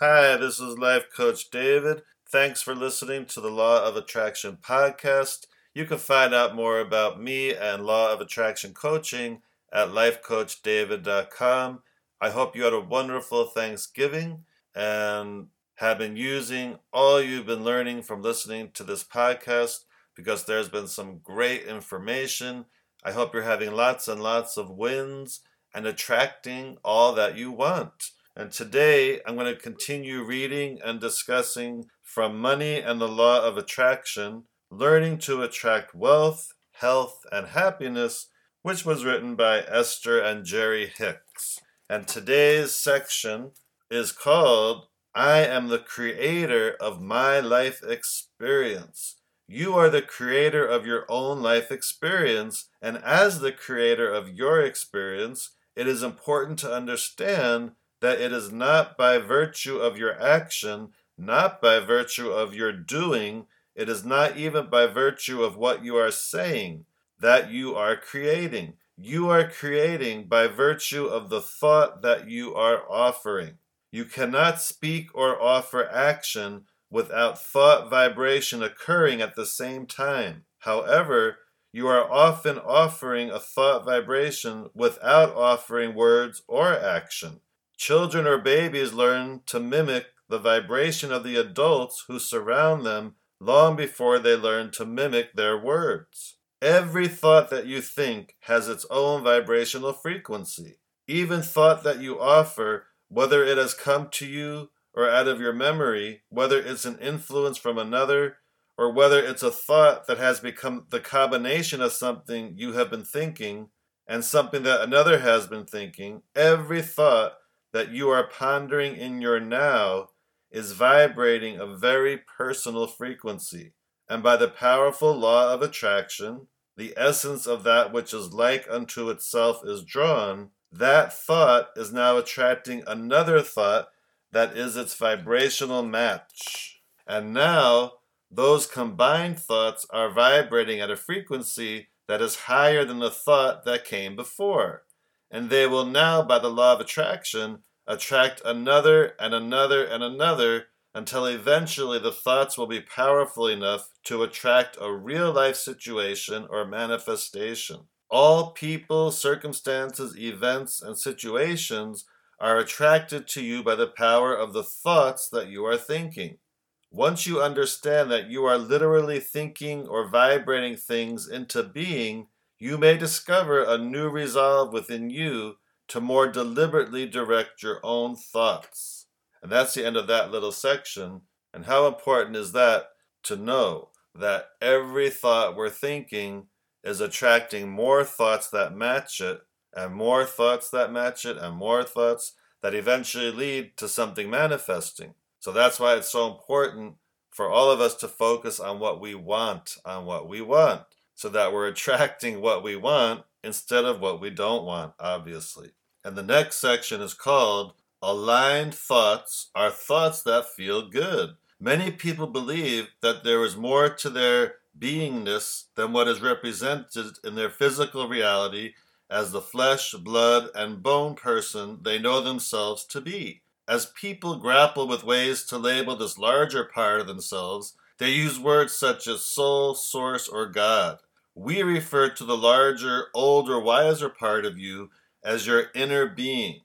Hi, this is Life Coach David. Thanks for listening to the Law of Attraction podcast. You can find out more about me and Law of Attraction coaching at lifecoachdavid.com. I hope you had a wonderful Thanksgiving and have been using all you've been learning from listening to this podcast because there's been some great information. I hope you're having lots and lots of wins and attracting all that you want. And today I'm going to continue reading and discussing from Money and the Law of Attraction Learning to Attract Wealth, Health, and Happiness, which was written by Esther and Jerry Hicks. And today's section is called I am the creator of my life experience. You are the creator of your own life experience, and as the creator of your experience, it is important to understand that it is not by virtue of your action, not by virtue of your doing, it is not even by virtue of what you are saying that you are creating. You are creating by virtue of the thought that you are offering. You cannot speak or offer action without thought vibration occurring at the same time. However, you are often offering a thought vibration without offering words or action. Children or babies learn to mimic the vibration of the adults who surround them long before they learn to mimic their words. Every thought that you think has its own vibrational frequency. Even thought that you offer, whether it has come to you or out of your memory, whether it's an influence from another, or whether it's a thought that has become the combination of something you have been thinking and something that another has been thinking, every thought that you are pondering in your now is vibrating a very personal frequency. And by the powerful law of attraction, the essence of that which is like unto itself is drawn, that thought is now attracting another thought that is its vibrational match. And now, those combined thoughts are vibrating at a frequency that is higher than the thought that came before and they will now, by the law of attraction, attract another and another and another until eventually the thoughts will be powerful enough to attract a real life situation or manifestation. All people, circumstances, events, and situations are attracted to you by the power of the thoughts that you are thinking. Once you understand that you are literally thinking or vibrating things into being, you may discover a new resolve within you to more deliberately direct your own thoughts. And that's the end of that little section. And how important is that to know that every thought we're thinking is attracting more thoughts that match it, and more thoughts that match it, and more thoughts that eventually lead to something manifesting. So that's why it's so important for all of us to focus on what we want, on what we want so that we're attracting what we want instead of what we don't want, obviously. And the next section is called Aligned Thoughts Are Thoughts That Feel Good. Many people believe that there is more to their beingness than what is represented in their physical reality as the flesh, blood, and bone person they know themselves to be. As people grapple with ways to label this larger part of themselves, they use words such as soul, source, or God. We refer to the larger, older, wiser part of you as your inner being.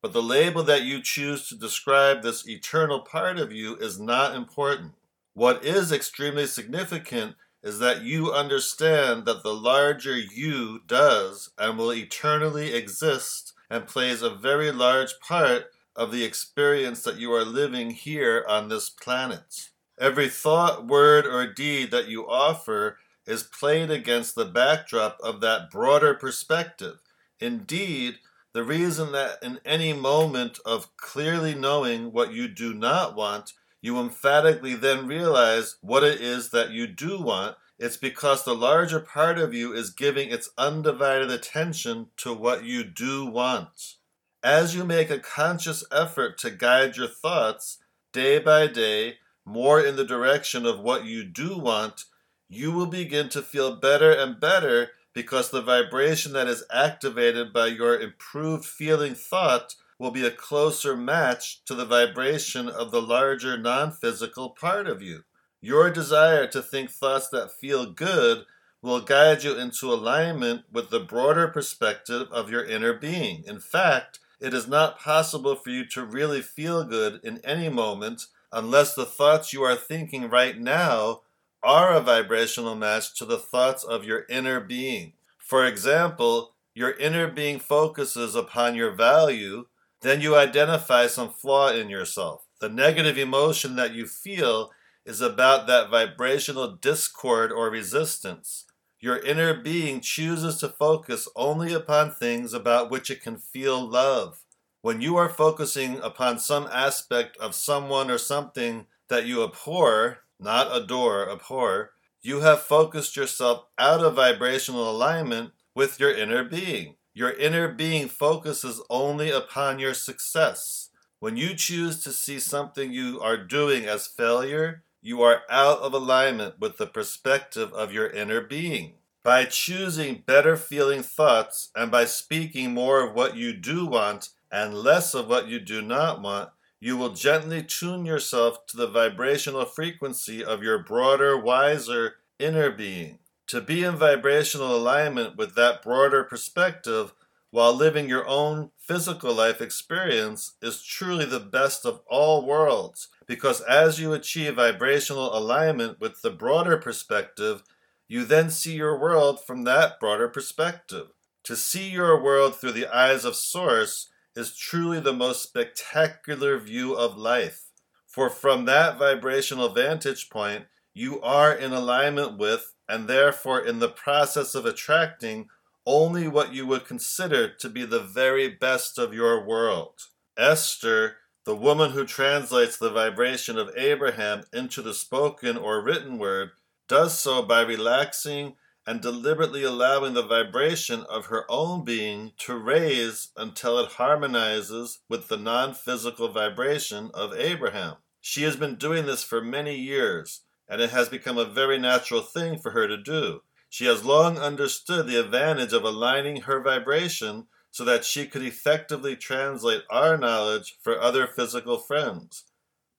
But the label that you choose to describe this eternal part of you is not important. What is extremely significant is that you understand that the larger you does and will eternally exist and plays a very large part of the experience that you are living here on this planet. Every thought, word, or deed that you offer is played against the backdrop of that broader perspective. Indeed, the reason that in any moment of clearly knowing what you do not want, you emphatically then realize what it is that you do want, it's because the larger part of you is giving its undivided attention to what you do want. As you make a conscious effort to guide your thoughts day by day more in the direction of what you do want, you will begin to feel better and better because the vibration that is activated by your improved feeling thought will be a closer match to the vibration of the larger non physical part of you. Your desire to think thoughts that feel good will guide you into alignment with the broader perspective of your inner being. In fact, it is not possible for you to really feel good in any moment unless the thoughts you are thinking right now are a vibrational match to the thoughts of your inner being. For example, your inner being focuses upon your value, then you identify some flaw in yourself. The negative emotion that you feel is about that vibrational discord or resistance. Your inner being chooses to focus only upon things about which it can feel love. When you are focusing upon some aspect of someone or something that you abhor, not adore, abhor, you have focused yourself out of vibrational alignment with your inner being. Your inner being focuses only upon your success. When you choose to see something you are doing as failure, you are out of alignment with the perspective of your inner being. By choosing better feeling thoughts and by speaking more of what you do want and less of what you do not want, you will gently tune yourself to the vibrational frequency of your broader, wiser inner being. To be in vibrational alignment with that broader perspective while living your own physical life experience is truly the best of all worlds because as you achieve vibrational alignment with the broader perspective, you then see your world from that broader perspective. To see your world through the eyes of Source is truly the most spectacular view of life. For from that vibrational vantage point, you are in alignment with, and therefore in the process of attracting, only what you would consider to be the very best of your world. Esther the woman who translates the vibration of Abraham into the spoken or written word does so by relaxing and deliberately allowing the vibration of her own being to raise until it harmonizes with the non physical vibration of Abraham. She has been doing this for many years, and it has become a very natural thing for her to do. She has long understood the advantage of aligning her vibration so that she could effectively translate our knowledge for other physical friends.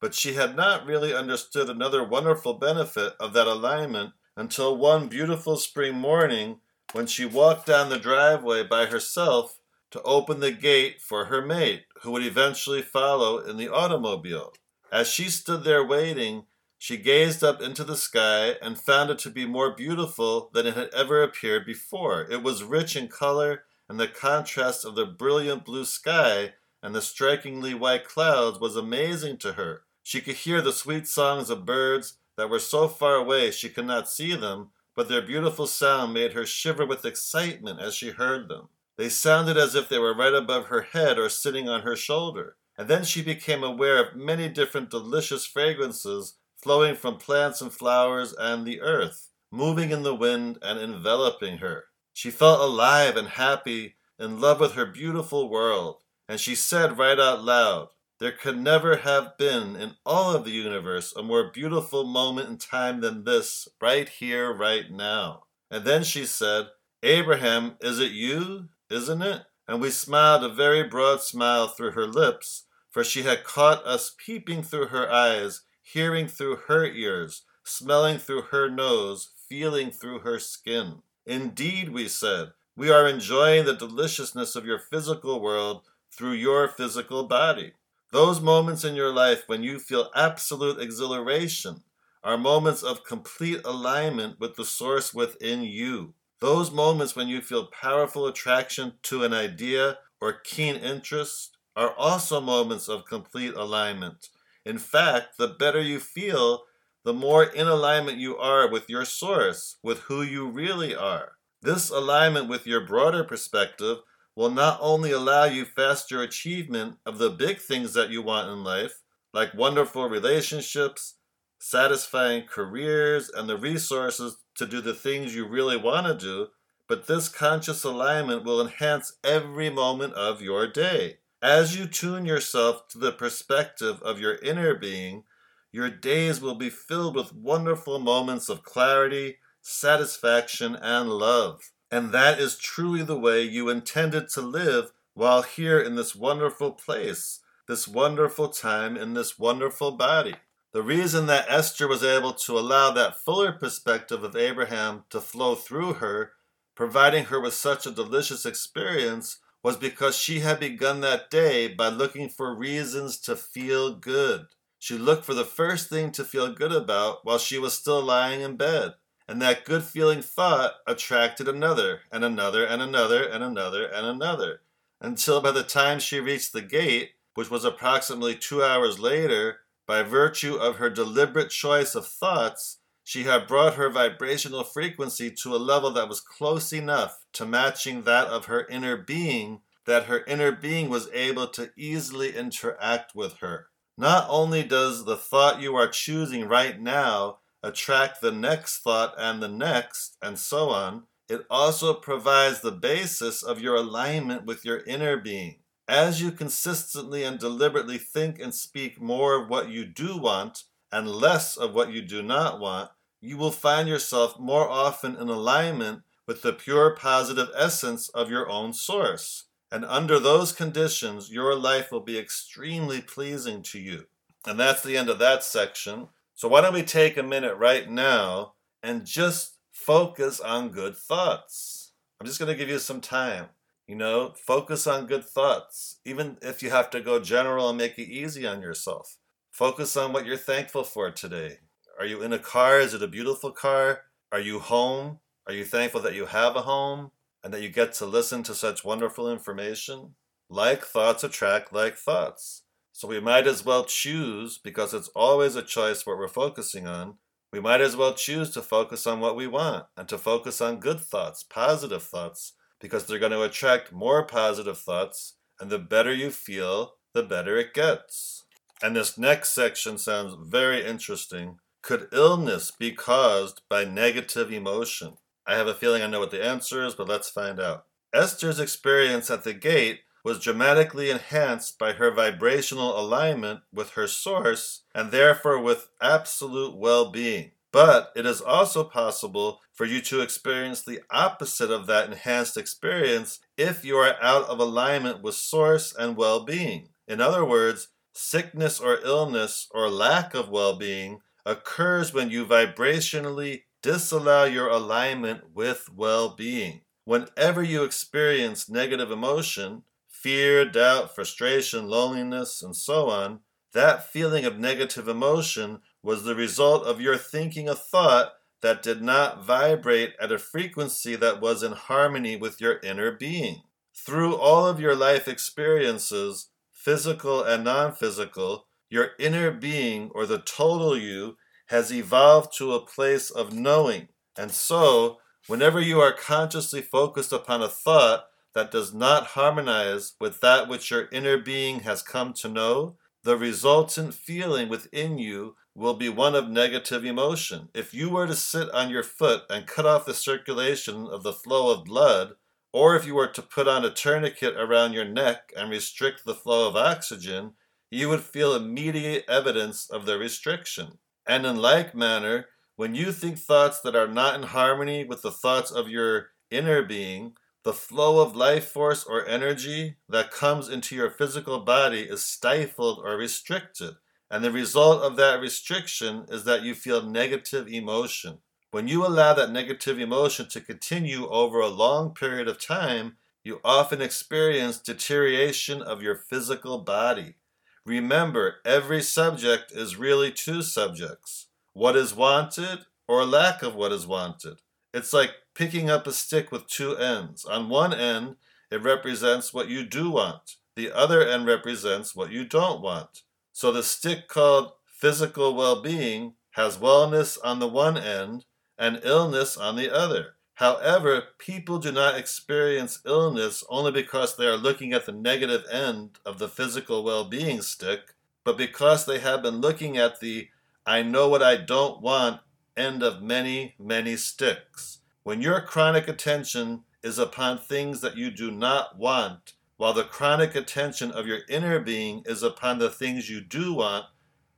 But she had not really understood another wonderful benefit of that alignment until one beautiful spring morning when she walked down the driveway by herself to open the gate for her mate, who would eventually follow in the automobile. As she stood there waiting, she gazed up into the sky and found it to be more beautiful than it had ever appeared before. It was rich in color and the contrast of the brilliant blue sky and the strikingly white clouds was amazing to her. She could hear the sweet songs of birds that were so far away she could not see them, but their beautiful sound made her shiver with excitement as she heard them. They sounded as if they were right above her head or sitting on her shoulder. And then she became aware of many different delicious fragrances flowing from plants and flowers and the earth, moving in the wind and enveloping her. She felt alive and happy, in love with her beautiful world, and she said right out loud, There could never have been in all of the universe a more beautiful moment in time than this, right here, right now. And then she said, Abraham, is it you, isn't it? And we smiled a very broad smile through her lips, for she had caught us peeping through her eyes, hearing through her ears, smelling through her nose, feeling through her skin. Indeed, we said, we are enjoying the deliciousness of your physical world through your physical body. Those moments in your life when you feel absolute exhilaration are moments of complete alignment with the source within you. Those moments when you feel powerful attraction to an idea or keen interest are also moments of complete alignment. In fact, the better you feel, the more in alignment you are with your source, with who you really are. This alignment with your broader perspective will not only allow you faster achievement of the big things that you want in life, like wonderful relationships, satisfying careers, and the resources to do the things you really want to do, but this conscious alignment will enhance every moment of your day. As you tune yourself to the perspective of your inner being, your days will be filled with wonderful moments of clarity, satisfaction, and love. And that is truly the way you intended to live while here in this wonderful place, this wonderful time in this wonderful body. The reason that Esther was able to allow that fuller perspective of Abraham to flow through her, providing her with such a delicious experience, was because she had begun that day by looking for reasons to feel good. She looked for the first thing to feel good about while she was still lying in bed. And that good feeling thought attracted another, and another, and another, and another, and another, until by the time she reached the gate, which was approximately two hours later, by virtue of her deliberate choice of thoughts, she had brought her vibrational frequency to a level that was close enough to matching that of her inner being that her inner being was able to easily interact with her. Not only does the thought you are choosing right now attract the next thought and the next, and so on, it also provides the basis of your alignment with your inner being. As you consistently and deliberately think and speak more of what you do want and less of what you do not want, you will find yourself more often in alignment with the pure positive essence of your own source. And under those conditions, your life will be extremely pleasing to you. And that's the end of that section. So, why don't we take a minute right now and just focus on good thoughts? I'm just going to give you some time. You know, focus on good thoughts, even if you have to go general and make it easy on yourself. Focus on what you're thankful for today. Are you in a car? Is it a beautiful car? Are you home? Are you thankful that you have a home? and that you get to listen to such wonderful information. Like thoughts attract like thoughts. So we might as well choose, because it's always a choice what we're focusing on, we might as well choose to focus on what we want and to focus on good thoughts, positive thoughts, because they're going to attract more positive thoughts, and the better you feel, the better it gets. And this next section sounds very interesting. Could illness be caused by negative emotion? I have a feeling I know what the answer is, but let's find out. Esther's experience at the gate was dramatically enhanced by her vibrational alignment with her source and therefore with absolute well being. But it is also possible for you to experience the opposite of that enhanced experience if you are out of alignment with source and well being. In other words, sickness or illness or lack of well being occurs when you vibrationally disallow your alignment with well being. Whenever you experience negative emotion, fear, doubt, frustration, loneliness, and so on, that feeling of negative emotion was the result of your thinking a thought that did not vibrate at a frequency that was in harmony with your inner being. Through all of your life experiences, physical and non physical, your inner being or the total you has evolved to a place of knowing. And so, whenever you are consciously focused upon a thought that does not harmonize with that which your inner being has come to know, the resultant feeling within you will be one of negative emotion. If you were to sit on your foot and cut off the circulation of the flow of blood, or if you were to put on a tourniquet around your neck and restrict the flow of oxygen, you would feel immediate evidence of the restriction. And in like manner, when you think thoughts that are not in harmony with the thoughts of your inner being, the flow of life force or energy that comes into your physical body is stifled or restricted. And the result of that restriction is that you feel negative emotion. When you allow that negative emotion to continue over a long period of time, you often experience deterioration of your physical body. Remember, every subject is really two subjects what is wanted or lack of what is wanted. It's like picking up a stick with two ends. On one end, it represents what you do want, the other end represents what you don't want. So the stick called physical well being has wellness on the one end and illness on the other. However, people do not experience illness only because they are looking at the negative end of the physical well being stick, but because they have been looking at the I know what I don't want end of many, many sticks. When your chronic attention is upon things that you do not want, while the chronic attention of your inner being is upon the things you do want,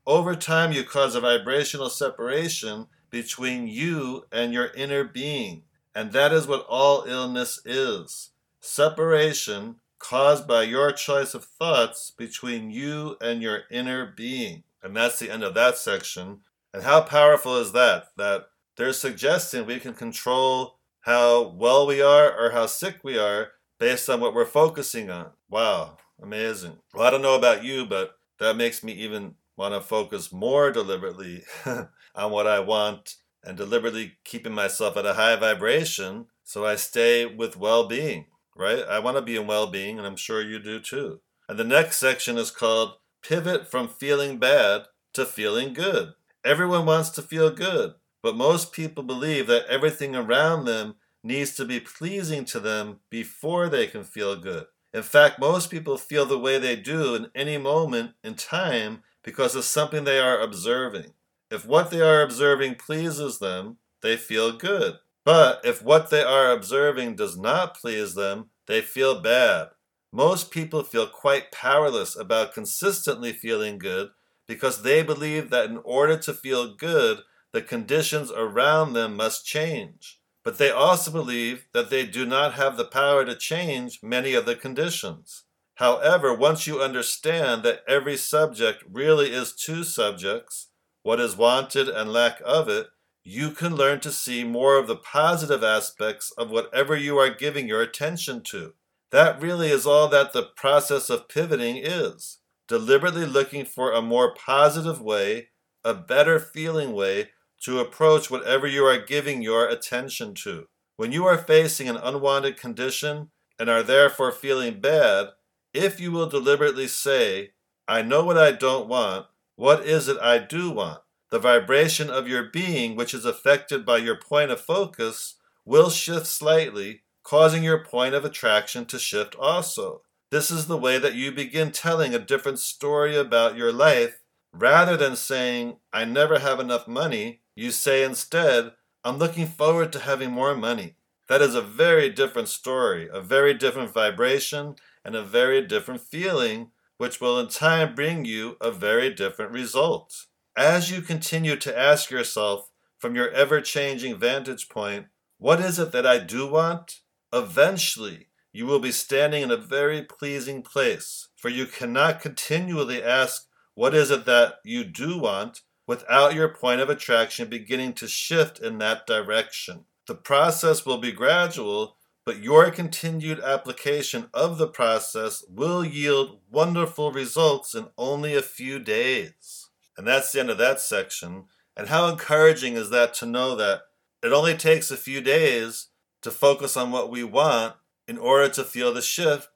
over time you cause a vibrational separation between you and your inner being. And that is what all illness is separation caused by your choice of thoughts between you and your inner being. And that's the end of that section. And how powerful is that? That they're suggesting we can control how well we are or how sick we are based on what we're focusing on. Wow, amazing. Well, I don't know about you, but that makes me even want to focus more deliberately on what I want and deliberately keeping myself at a high vibration so I stay with well being, right? I want to be in well being, and I'm sure you do too. And the next section is called Pivot from Feeling Bad to Feeling Good. Everyone wants to feel good, but most people believe that everything around them needs to be pleasing to them before they can feel good. In fact, most people feel the way they do in any moment in time because of something they are observing. If what they are observing pleases them, they feel good. But if what they are observing does not please them, they feel bad. Most people feel quite powerless about consistently feeling good because they believe that in order to feel good, the conditions around them must change. But they also believe that they do not have the power to change many of the conditions. However, once you understand that every subject really is two subjects, what is wanted and lack of it, you can learn to see more of the positive aspects of whatever you are giving your attention to. That really is all that the process of pivoting is deliberately looking for a more positive way, a better feeling way to approach whatever you are giving your attention to. When you are facing an unwanted condition and are therefore feeling bad, if you will deliberately say, I know what I don't want, what is it I do want? The vibration of your being, which is affected by your point of focus, will shift slightly, causing your point of attraction to shift also. This is the way that you begin telling a different story about your life. Rather than saying, I never have enough money, you say instead, I'm looking forward to having more money. That is a very different story, a very different vibration, and a very different feeling, which will in time bring you a very different result. As you continue to ask yourself from your ever changing vantage point, what is it that I do want? Eventually, you will be standing in a very pleasing place, for you cannot continually ask, What is it that you do want? Without your point of attraction beginning to shift in that direction. The process will be gradual, but your continued application of the process will yield wonderful results in only a few days. And that's the end of that section. And how encouraging is that to know that it only takes a few days to focus on what we want in order to feel the shift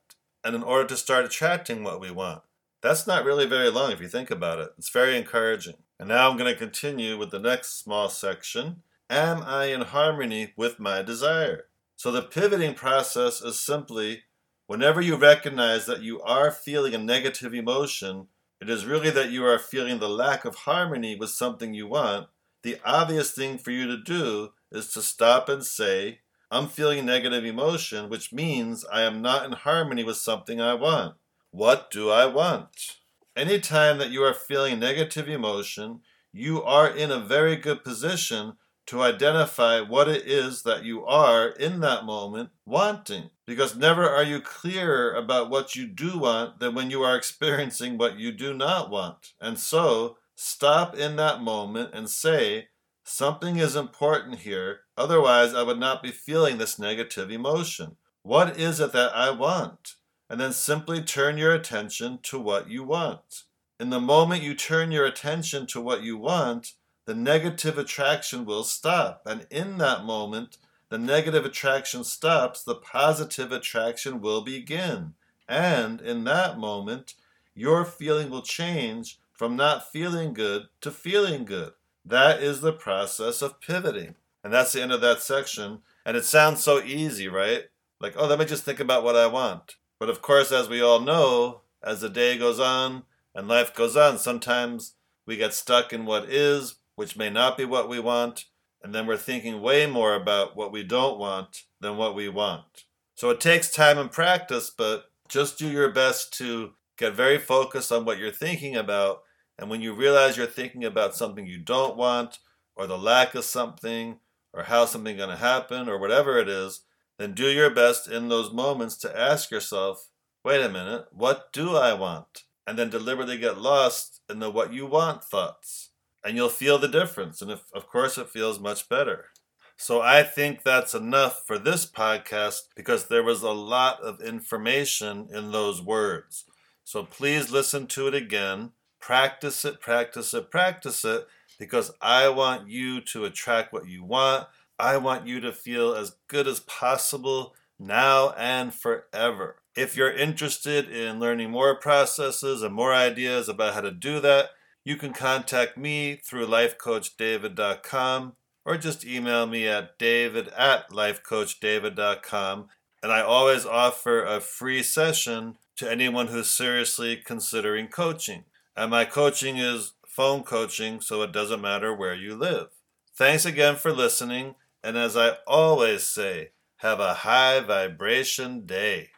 and in order to start attracting what we want. That's not really very long if you think about it. It's very encouraging. And now I'm going to continue with the next small section. Am I in harmony with my desire? So the pivoting process is simply whenever you recognize that you are feeling a negative emotion, it is really that you are feeling the lack of harmony with something you want. The obvious thing for you to do is to stop and say, I'm feeling negative emotion, which means I am not in harmony with something I want. What do I want? Anytime that you are feeling negative emotion, you are in a very good position to identify what it is that you are in that moment wanting. Because never are you clearer about what you do want than when you are experiencing what you do not want. And so, stop in that moment and say, Something is important here, otherwise, I would not be feeling this negative emotion. What is it that I want? And then simply turn your attention to what you want. In the moment you turn your attention to what you want, the negative attraction will stop. And in that moment, the negative attraction stops, the positive attraction will begin. And in that moment, your feeling will change from not feeling good to feeling good. That is the process of pivoting. And that's the end of that section. And it sounds so easy, right? Like, oh, let me just think about what I want. But of course, as we all know, as the day goes on and life goes on, sometimes we get stuck in what is which may not be what we want, and then we're thinking way more about what we don't want than what we want. So it takes time and practice, but just do your best to get very focused on what you're thinking about. And when you realize you're thinking about something you don't want, or the lack of something, or how something's going to happen, or whatever it is, then do your best in those moments to ask yourself, wait a minute, what do I want? And then deliberately get lost in the what you want thoughts. And you'll feel the difference. And if, of course, it feels much better. So I think that's enough for this podcast because there was a lot of information in those words. So please listen to it again. Practice it, practice it, practice it because I want you to attract what you want. I want you to feel as good as possible now and forever. If you're interested in learning more processes and more ideas about how to do that, you can contact me through lifecoachdavid.com or just email me at david at lifecoachdavid.com. And I always offer a free session to anyone who's seriously considering coaching. And my coaching is phone coaching, so it doesn't matter where you live. Thanks again for listening. And as I always say, have a high vibration day.